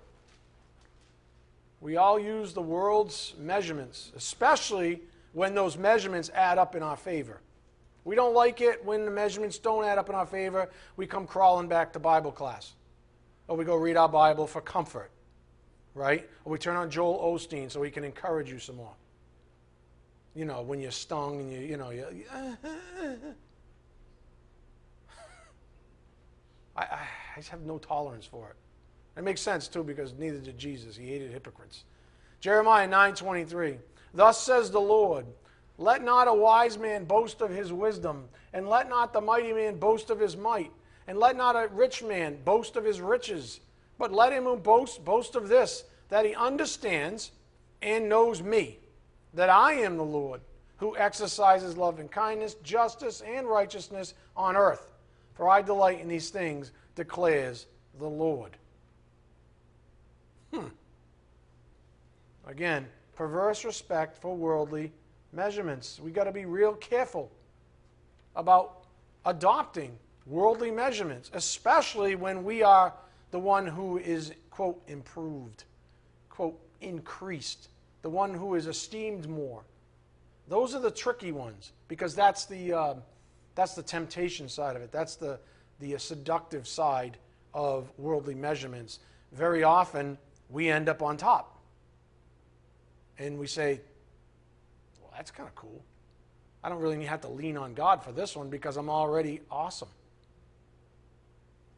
We all use the world's measurements, especially when those measurements add up in our favor. We don't like it when the measurements don't add up in our favor. We come crawling back to Bible class. Or we go read our Bible for comfort, right? Or we turn on Joel Osteen so he can encourage you some more. You know, when you're stung and you, you know, you. I, I, just have no tolerance for it. It makes sense too because neither did Jesus. He hated hypocrites. Jeremiah 9:23. Thus says the Lord, let not a wise man boast of his wisdom, and let not the mighty man boast of his might, and let not a rich man boast of his riches, but let him who boasts boast of this, that he understands and knows me, that I am the Lord, who exercises love and kindness, justice and righteousness on earth. For I delight in these things, declares the Lord. Hmm. Again, perverse respect for worldly measurements. We've got to be real careful about adopting worldly measurements, especially when we are the one who is, quote, improved, quote, increased, the one who is esteemed more. Those are the tricky ones because that's the, uh, that's the temptation side of it. That's the, the seductive side of worldly measurements. Very often, we end up on top. And we say, well, that's kind of cool. I don't really have to lean on God for this one because I'm already awesome.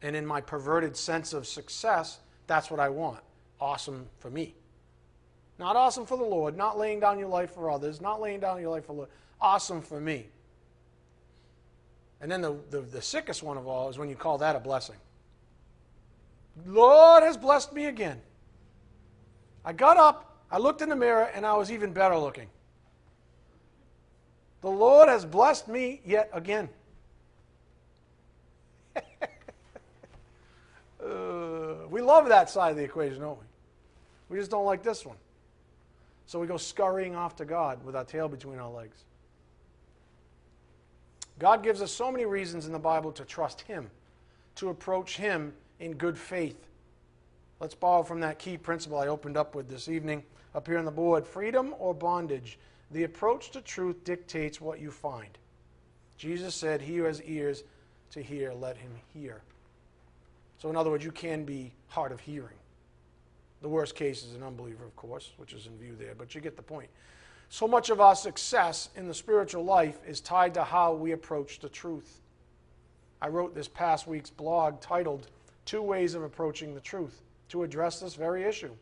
And in my perverted sense of success, that's what I want. Awesome for me. Not awesome for the Lord, not laying down your life for others, not laying down your life for the Lord. Awesome for me. And then the, the, the sickest one of all is when you call that a blessing. Lord has blessed me again. I got up, I looked in the mirror, and I was even better looking. The Lord has blessed me yet again. uh, we love that side of the equation, don't we? We just don't like this one. So we go scurrying off to God with our tail between our legs. God gives us so many reasons in the Bible to trust Him, to approach Him in good faith. Let's borrow from that key principle I opened up with this evening up here on the board freedom or bondage. The approach to truth dictates what you find. Jesus said, He who has ears to hear, let him hear. So, in other words, you can be hard of hearing. The worst case is an unbeliever, of course, which is in view there, but you get the point. So much of our success in the spiritual life is tied to how we approach the truth. I wrote this past week's blog titled Two Ways of Approaching the Truth to address this very issue.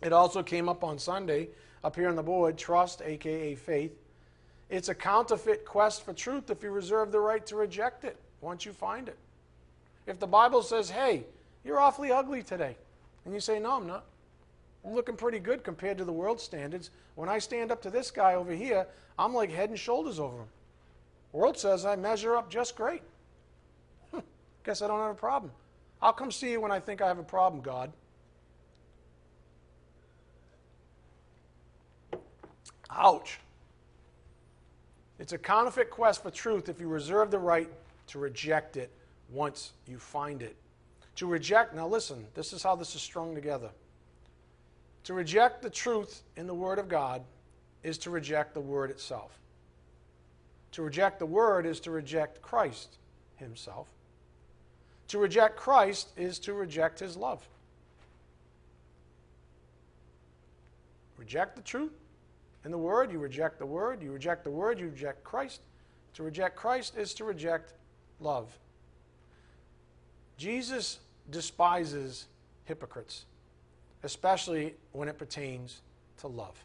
It also came up on Sunday up here on the board trust, aka faith. It's a counterfeit quest for truth if you reserve the right to reject it once you find it. If the Bible says, hey, you're awfully ugly today, and you say, no, I'm not. I'm looking pretty good compared to the world standards. When I stand up to this guy over here, I'm like head and shoulders over him. The world says I measure up just great. Hmm, guess I don't have a problem. I'll come see you when I think I have a problem, God. Ouch. It's a counterfeit quest for truth if you reserve the right to reject it once you find it. To reject, now listen, this is how this is strung together. To reject the truth in the Word of God is to reject the Word itself. To reject the Word is to reject Christ Himself. To reject Christ is to reject His love. Reject the truth in the Word, you reject the Word. You reject the Word, you reject Christ. To reject Christ is to reject love. Jesus despises hypocrites, especially when it pertains to love.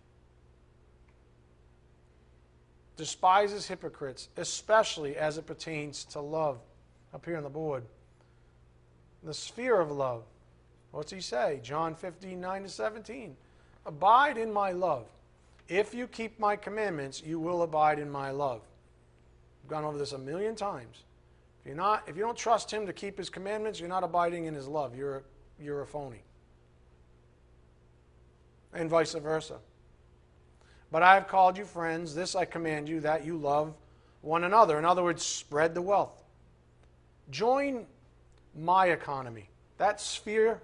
Despises hypocrites, especially as it pertains to love. Up here on the board. The sphere of love. What's he say? John 15, 9 to 17. Abide in my love. If you keep my commandments, you will abide in my love. I've gone over this a million times. If you're not, if you don't trust him to keep his commandments, you're not abiding in his love. You're a, you're a phony. And vice versa. But I have called you friends, this I command you, that you love one another. In other words, spread the wealth. Join my economy. That sphere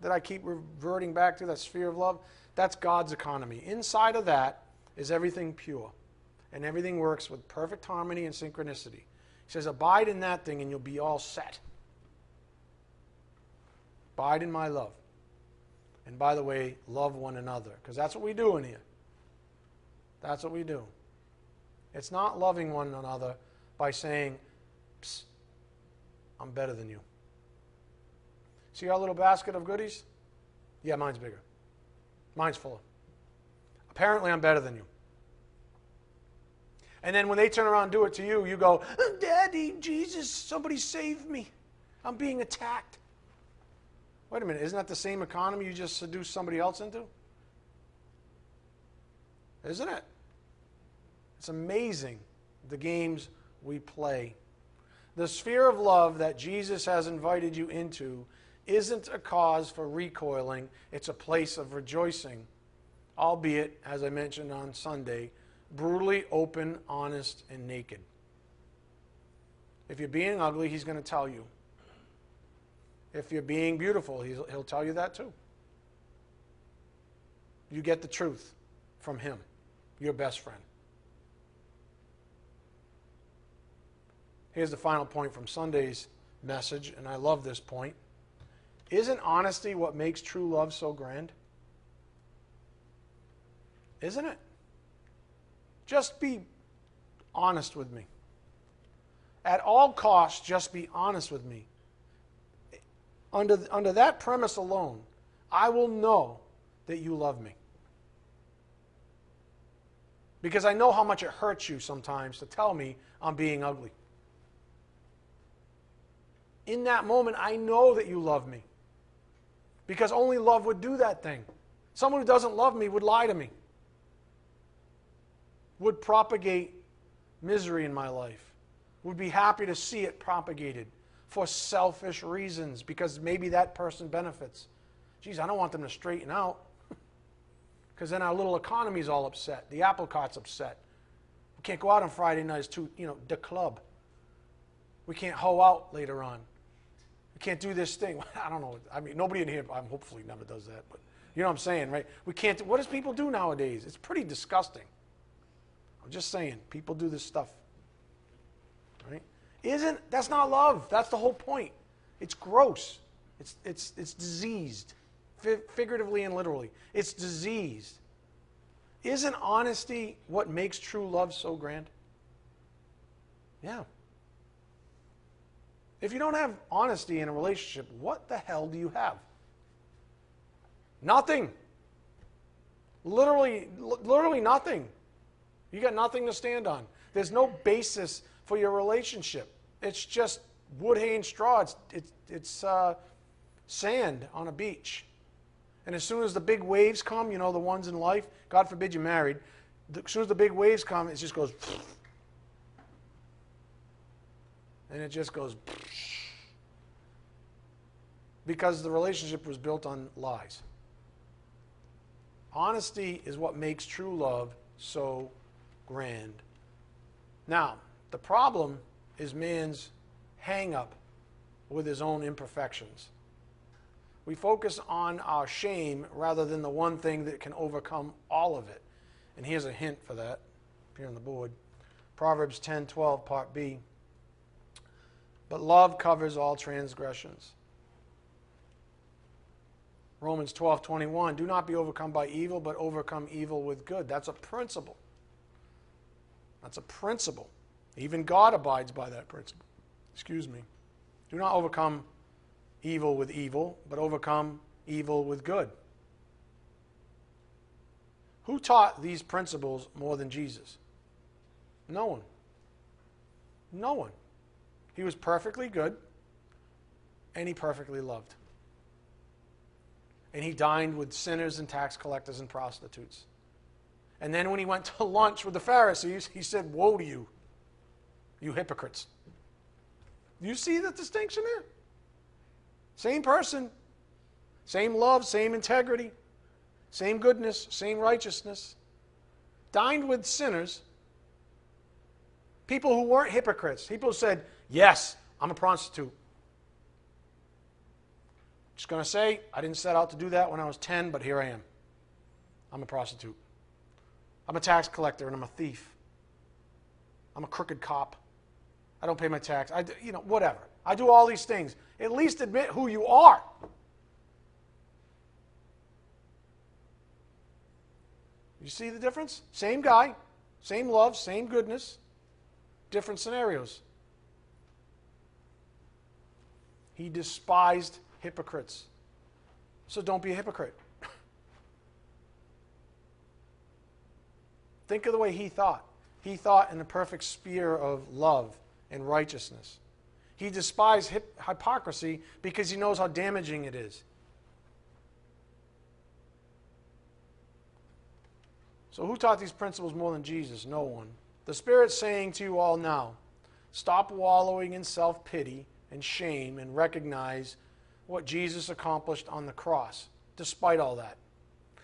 that I keep reverting back to, that sphere of love, that's God's economy. Inside of that is everything pure. And everything works with perfect harmony and synchronicity. He says, Abide in that thing and you'll be all set. Abide in my love. And by the way, love one another, because that's what we do in here. That's what we do. It's not loving one another by saying, I'm better than you. See our little basket of goodies? Yeah, mine's bigger. Mine's fuller. Apparently, I'm better than you. And then when they turn around and do it to you, you go, Daddy, Jesus, somebody save me. I'm being attacked. Wait a minute, isn't that the same economy you just seduced somebody else into? Isn't it? It's amazing the games we play. The sphere of love that Jesus has invited you into isn't a cause for recoiling, it's a place of rejoicing, albeit, as I mentioned on Sunday, brutally open, honest, and naked. If you're being ugly, he's going to tell you. If you're being beautiful, he'll he'll tell you that too. You get the truth from him, your best friend. Here's the final point from Sunday's message, and I love this point. Isn't honesty what makes true love so grand? Isn't it? Just be honest with me. At all costs, just be honest with me. Under, under that premise alone, I will know that you love me. Because I know how much it hurts you sometimes to tell me I'm being ugly. In that moment, I know that you love me. Because only love would do that thing. Someone who doesn't love me would lie to me would propagate misery in my life, would be happy to see it propagated for selfish reasons because maybe that person benefits. Geez, I don't want them to straighten out because then our little economy's all upset. The apple cart's upset. We can't go out on Friday nights to, you know, the club. We can't hoe out later on. We can't do this thing. I don't know. I mean, nobody in here, I'm hopefully never does that, but you know what I'm saying, right? We can't. What does people do nowadays? It's pretty disgusting. I'm just saying, people do this stuff. Isn't that's not love? That's the whole point. It's gross. It's it's it's diseased, figuratively and literally. It's diseased. Isn't honesty what makes true love so grand? Yeah. If you don't have honesty in a relationship, what the hell do you have? Nothing. Literally, literally nothing. You got nothing to stand on. There's no basis for your relationship. It's just wood, hay, and straw. It's, it's, it's uh, sand on a beach. And as soon as the big waves come, you know, the ones in life, God forbid you're married, as soon as the big waves come, it just goes. And it just goes. Because the relationship was built on lies. Honesty is what makes true love so grand. Now, the problem is man's hang up with his own imperfections. We focus on our shame rather than the one thing that can overcome all of it. And here's a hint for that here on the board. Proverbs 10:12 part B. But love covers all transgressions. Romans 12:21 Do not be overcome by evil but overcome evil with good. That's a principle. That's a principle. Even God abides by that principle. Excuse me. Do not overcome evil with evil, but overcome evil with good. Who taught these principles more than Jesus? No one. No one. He was perfectly good and he perfectly loved. And he dined with sinners and tax collectors and prostitutes. And then when he went to lunch with the Pharisees, he said, Woe to you, you hypocrites. You see the distinction there? Same person, same love, same integrity, same goodness, same righteousness. Dined with sinners, People who weren't hypocrites. People who said, Yes, I'm a prostitute. Just going to say, I didn't set out to do that when I was 10, but here I am. I'm a prostitute. I'm a tax collector and I'm a thief. I'm a crooked cop. I don't pay my tax. I, you know, whatever. I do all these things. At least admit who you are. You see the difference? Same guy, same love, same goodness, different scenarios. He despised hypocrites. So don't be a hypocrite. Think of the way he thought. He thought in the perfect sphere of love and righteousness. He despised hip- hypocrisy because he knows how damaging it is. So, who taught these principles more than Jesus? No one. The Spirit's saying to you all now stop wallowing in self pity and shame and recognize what Jesus accomplished on the cross, despite all that.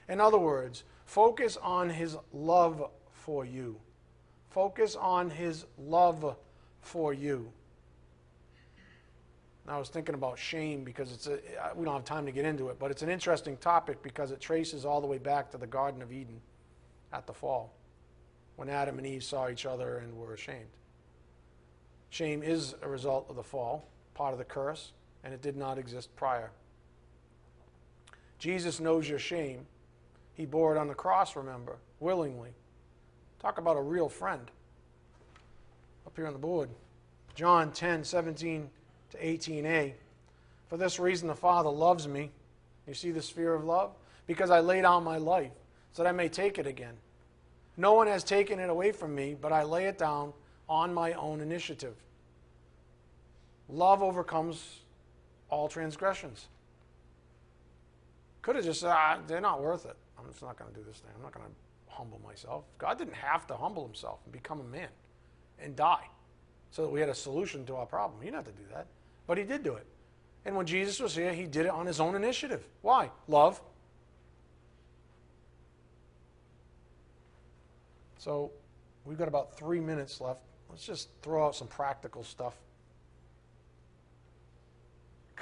In other words, focus on his love for you. Focus on his love for you. I was thinking about shame because it's a, we don't have time to get into it, but it's an interesting topic because it traces all the way back to the Garden of Eden at the fall when Adam and Eve saw each other and were ashamed. Shame is a result of the fall, part of the curse and it did not exist prior. Jesus knows your shame. He bore it on the cross, remember, willingly. Talk about a real friend. Up here on the board. John 10, 17 to 18a. For this reason, the Father loves me. You see the sphere of love? Because I lay down my life so that I may take it again. No one has taken it away from me, but I lay it down on my own initiative. Love overcomes all transgressions. Could have just said, ah, they're not worth it. I'm just not going to do this thing. I'm not going to humble myself. God didn't have to humble himself and become a man and die so that we had a solution to our problem. He didn't have to do that. But he did do it. And when Jesus was here, he did it on his own initiative. Why? Love. So we've got about three minutes left. Let's just throw out some practical stuff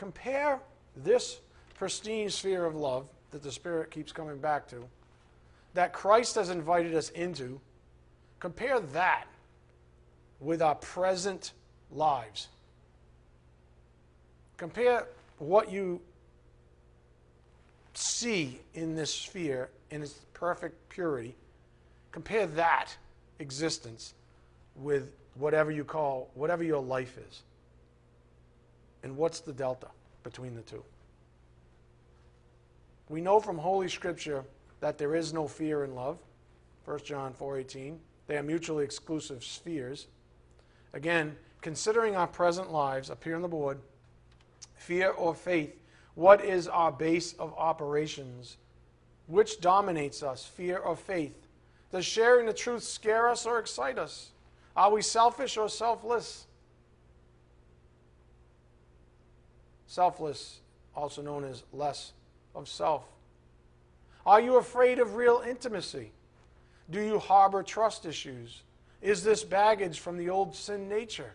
compare this pristine sphere of love that the Spirit keeps coming back to, that Christ has invited us into, compare that with our present lives. Compare what you see in this sphere in its perfect purity. Compare that existence with whatever you call, whatever your life is. And what's the delta between the two? We know from Holy Scripture that there is no fear in love. 1 John 4:18. They are mutually exclusive spheres. Again, considering our present lives up here on the board, fear or faith, what is our base of operations? Which dominates us, fear or faith? Does sharing the truth scare us or excite us? Are we selfish or selfless? Selfless, also known as less of self. Are you afraid of real intimacy? Do you harbor trust issues? Is this baggage from the old sin nature?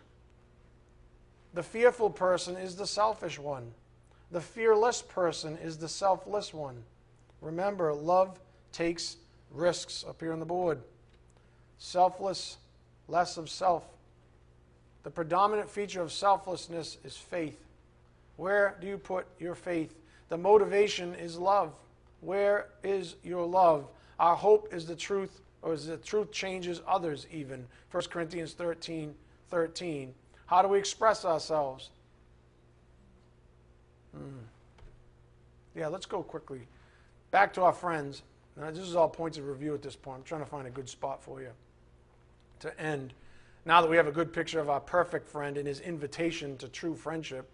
The fearful person is the selfish one. The fearless person is the selfless one. Remember, love takes risks up here on the board. Selfless, less of self. The predominant feature of selflessness is faith. Where do you put your faith? The motivation is love. Where is your love? Our hope is the truth, or is the truth changes others even. 1 Corinthians 13 13. How do we express ourselves? Hmm. Yeah, let's go quickly. Back to our friends. Now, this is all points of review at this point. I'm trying to find a good spot for you to end. Now that we have a good picture of our perfect friend and his invitation to true friendship,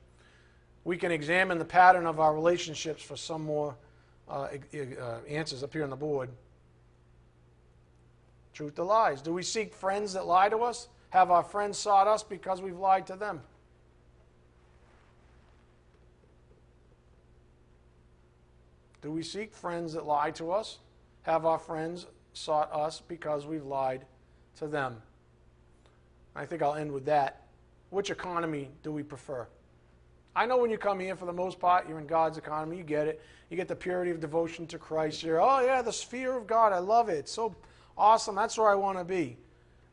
we can examine the pattern of our relationships for some more uh, uh, answers up here on the board. Truth to lies. Do we seek friends that lie to us? Have our friends sought us because we've lied to them? Do we seek friends that lie to us? Have our friends sought us because we've lied to them? I think I'll end with that. Which economy do we prefer? I know when you come here, for the most part, you're in God's economy. You get it. You get the purity of devotion to Christ. You're, oh, yeah, the sphere of God. I love it. So awesome. That's where I want to be.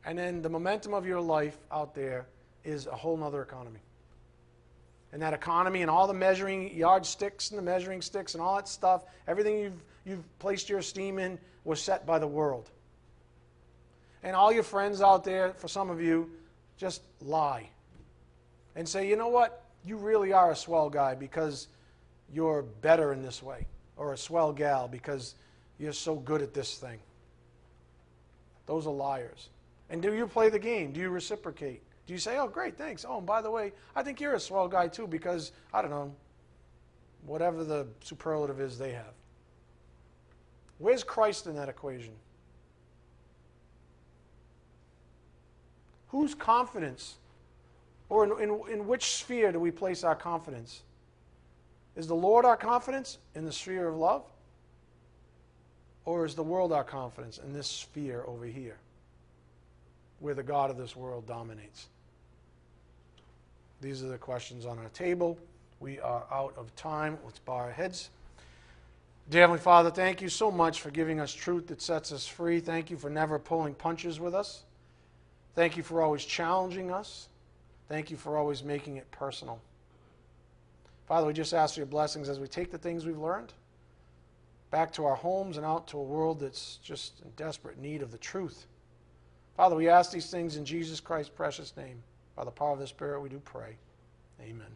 And then the momentum of your life out there is a whole other economy. And that economy and all the measuring yardsticks and the measuring sticks and all that stuff, everything you've, you've placed your esteem in was set by the world. And all your friends out there, for some of you, just lie and say, you know what? You really are a swell guy because you're better in this way, or a swell gal because you're so good at this thing. Those are liars. And do you play the game? Do you reciprocate? Do you say, oh, great, thanks. Oh, and by the way, I think you're a swell guy too because, I don't know, whatever the superlative is they have. Where's Christ in that equation? Whose confidence, or in, in, in which sphere do we place our confidence? Is the Lord our confidence in the sphere of love? Or is the world our confidence in this sphere over here, where the God of this world dominates? These are the questions on our table. We are out of time. Let's bow our heads. Dear Heavenly Father, thank you so much for giving us truth that sets us free. Thank you for never pulling punches with us. Thank you for always challenging us. Thank you for always making it personal. Father, we just ask for your blessings as we take the things we've learned back to our homes and out to a world that's just in desperate need of the truth. Father, we ask these things in Jesus Christ's precious name. By the power of the Spirit, we do pray. Amen.